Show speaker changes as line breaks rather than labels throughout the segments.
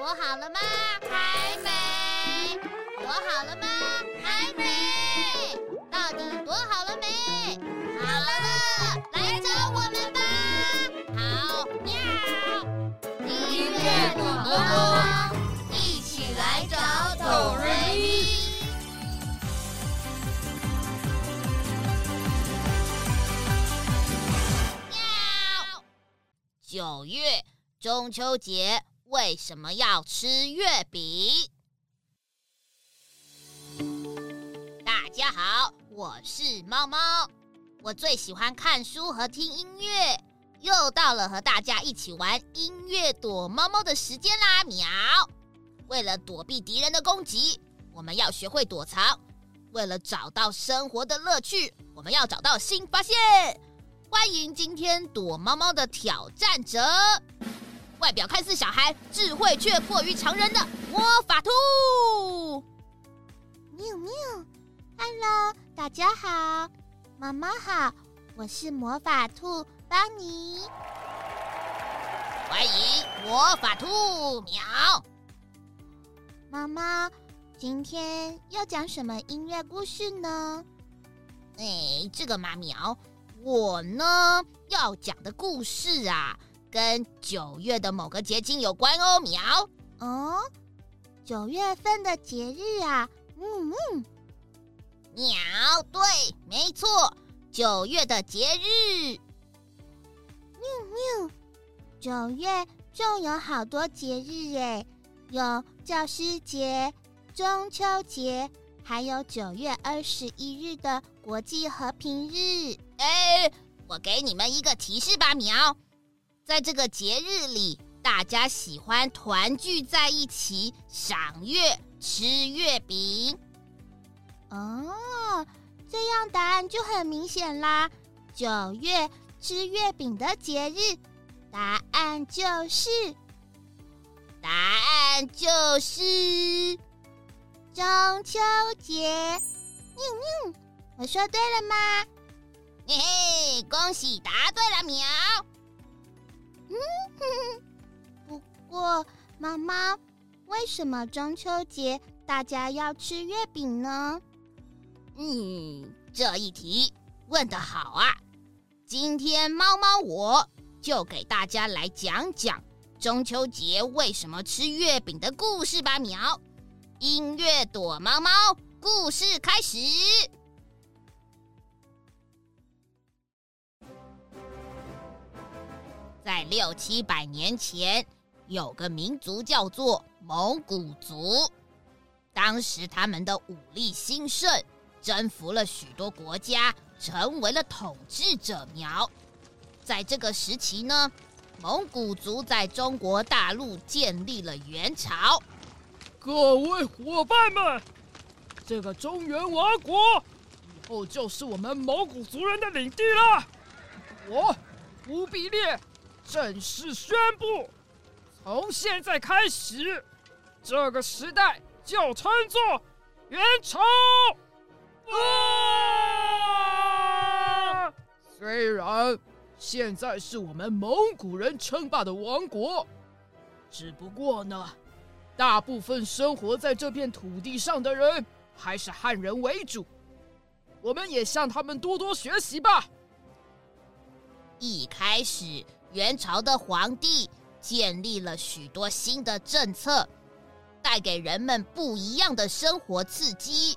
躲好了吗？还没。躲好了吗？还没。到底躲好了没？好了，来找我们吧。好，喵。
音乐躲猫猫，一起来找哆瑞咪。
喵。九月中秋节。为什么要吃月饼？大家好，我是猫猫，我最喜欢看书和听音乐。又到了和大家一起玩音乐躲猫猫的时间啦！喵！为了躲避敌人的攻击，我们要学会躲藏；为了找到生活的乐趣，我们要找到新发现。欢迎今天躲猫猫的挑战者。外表看似小孩，智慧却过于常人的魔法兔。
喵喵，Hello，大家好，妈妈好，我是魔法兔邦尼。
欢迎魔法兔喵。
妈妈，今天要讲什么音乐故事呢？
哎，这个嘛苗，我呢要讲的故事啊。跟九月的某个节庆有关哦，苗。
哦，九月份的节日啊，嗯嗯，
苗，对，没错，九月的节日。
喵喵，九月就有好多节日诶，有教师节、中秋节，还有九月二十一日的国际和平日。
哎，我给你们一个提示吧，喵。在这个节日里，大家喜欢团聚在一起赏月、吃月饼。
哦，这样答案就很明显啦。九月吃月饼的节日，答案就是，
答案就是
中秋节。喵喵，我说对了吗？
嘿嘿，恭喜答对了，喵。
嗯哼，不过妈妈，为什么中秋节大家要吃月饼呢？
嗯，这一题问得好啊！今天猫猫我就给大家来讲讲中秋节为什么吃月饼的故事吧。喵，音乐躲猫猫，故事开始。在六七百年前，有个民族叫做蒙古族。当时他们的武力兴盛，征服了许多国家，成为了统治者苗。在这个时期呢，蒙古族在中国大陆建立了元朝。
各位伙伴们，这个中原王国以后就是我们蒙古族人的领地了。我忽必烈。正式宣布，从现在开始，这个时代就称作元朝。虽然现在是我们蒙古人称霸的王国，只不过呢，大部分生活在这片土地上的人还是汉人为主。我们也向他们多多学习吧。
一开始。元朝的皇帝建立了许多新的政策，带给人们不一样的生活刺激。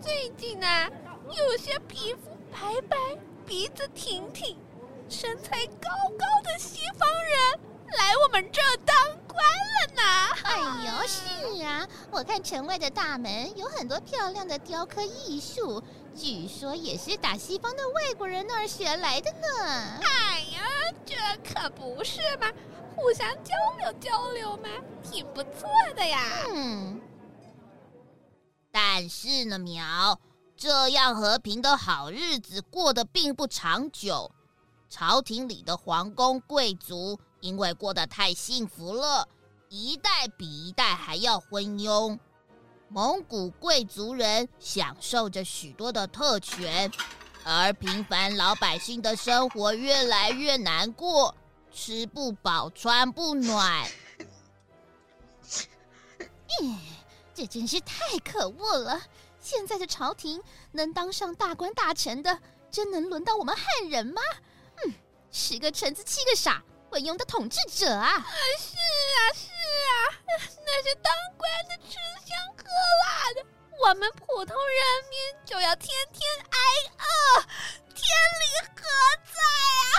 最近啊，有些皮肤白白、鼻子挺挺、身材高高的西方人来我们这当官了呢。
哎呦，是啊，我看城外的大门有很多漂亮的雕刻艺术。据说也是打西方的外国人那儿学来的呢。
哎呀，这可不是嘛，互相交流交流嘛，挺不错的呀。
嗯，
但是呢，苗，这样和平的好日子过得并不长久。朝廷里的皇宫贵族因为过得太幸福了，一代比一代还要昏庸。蒙古贵族人享受着许多的特权，而平凡老百姓的生活越来越难过，吃不饱，穿不暖。
咦，这真是太可恶了！现在的朝廷能当上大官大臣的，真能轮到我们汉人吗？嗯，十个臣子七个傻，昏庸的统治者啊！
是啊，是啊，那些当官的吃香喝辣的，我们普通人民就要天天挨饿，天理何在啊！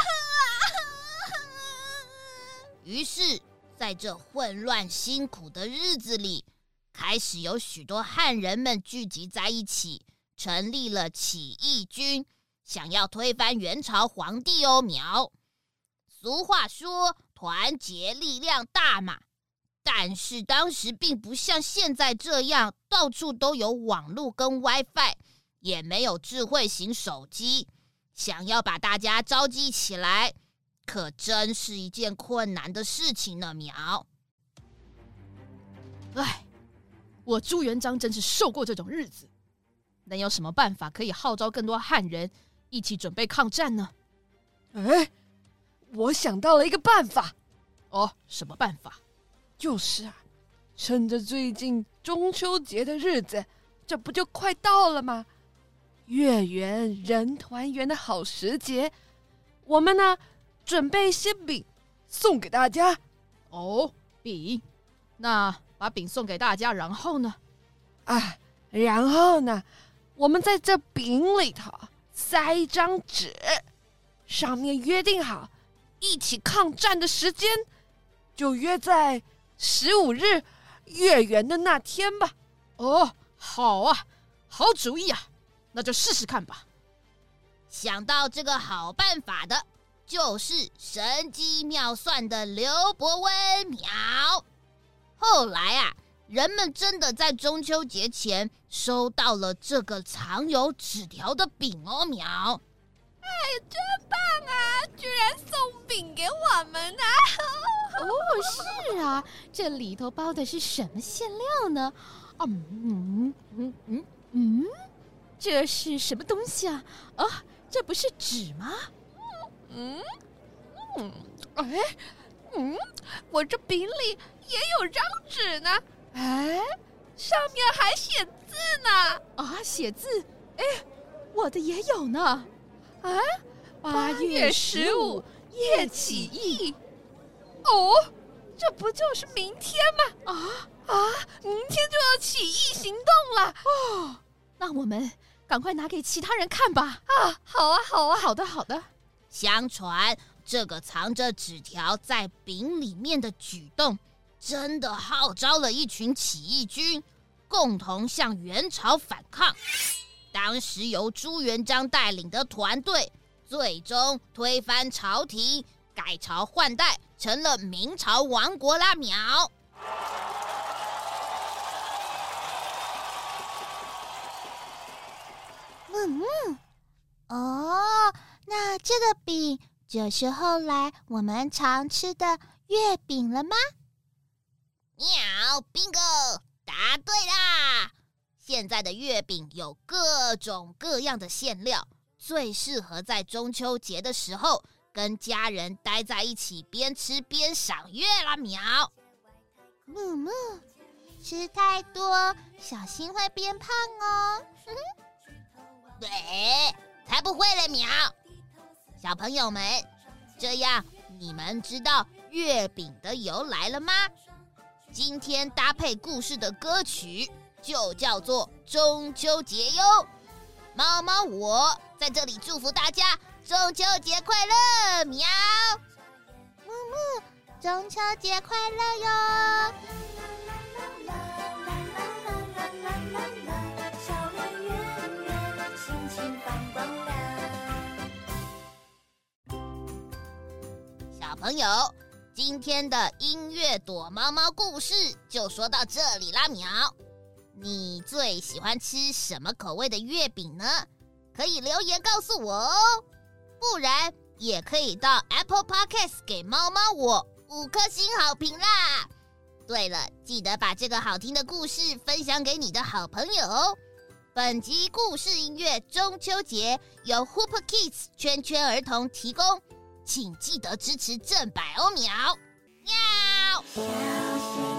于是，在这混乱辛苦的日子里，开始有许多汉人们聚集在一起，成立了起义军，想要推翻元朝皇帝哦苗。俗话说：“团结力量大嘛。”但是当时并不像现在这样，到处都有网络跟 WiFi，也没有智慧型手机，想要把大家召集起来，可真是一件困难的事情呢。苗，
唉，我朱元璋真是受过这种日子。能有什么办法可以号召更多汉人一起准备抗战呢？
哎。我想到了一个办法，
哦，什么办法？
就是啊，趁着最近中秋节的日子，这不就快到了吗？月圆人团圆的好时节，我们呢，准备一些饼送给大家。
哦，饼，那把饼送给大家，然后呢？
啊，然后呢，我们在这饼里头塞一张纸，上面约定好。一起抗战的时间，就约在十五日月圆的那天吧。
哦，好啊，好主意啊，那就试试看吧。
想到这个好办法的，就是神机妙算的刘伯温苗。后来啊，人们真的在中秋节前收到了这个藏有纸条的饼哦苗。
哎，真棒啊！居然送饼给我们呢！
哦，是啊，这里头包的是什么馅料呢？嗯嗯嗯嗯嗯，这是什么东西啊？啊，这不是纸吗？
嗯嗯，哎，嗯，我这饼里也有张纸呢。哎，上面还写字呢。
啊，写字？哎，我的也有呢。
啊！八月十五夜起义，哦，这不就是明天吗？啊啊！明天就要起义行动了
哦。那我们赶快拿给其他人看吧。
啊，好啊，好啊，
好的，好的。
相传这个藏着纸条在饼里面的举动，真的号召了一群起义军，共同向元朝反抗。当时由朱元璋带领的团队，最终推翻朝廷，改朝换代，成了明朝亡国啦苗。
嗯嗯，哦，那这个饼就是后来我们常吃的月饼了吗？
喵，bingo，答对啦！现在的月饼有各种各样的馅料，最适合在中秋节的时候跟家人待在一起，边吃边赏月啦！苗，
木木，吃太多小心会变胖哦。
对，才不会嘞！苗，小朋友们，这样你们知道月饼的由来了吗？今天搭配故事的歌曲。就叫做中秋节哟，猫猫我在这里祝福大家中秋节快乐，喵！
木木，中秋节快乐哟！
小月圆圆，星星放光亮。
小朋友，今天的音乐躲猫猫故事就说到这里啦，喵！你最喜欢吃什么口味的月饼呢？可以留言告诉我哦，不然也可以到 Apple Podcast 给猫猫我五颗星好评啦。对了，记得把这个好听的故事分享给你的好朋友哦。本集故事音乐《中秋节》由 Hooper Kids 圈圈儿童提供，
请记得支持正百欧秒，喵！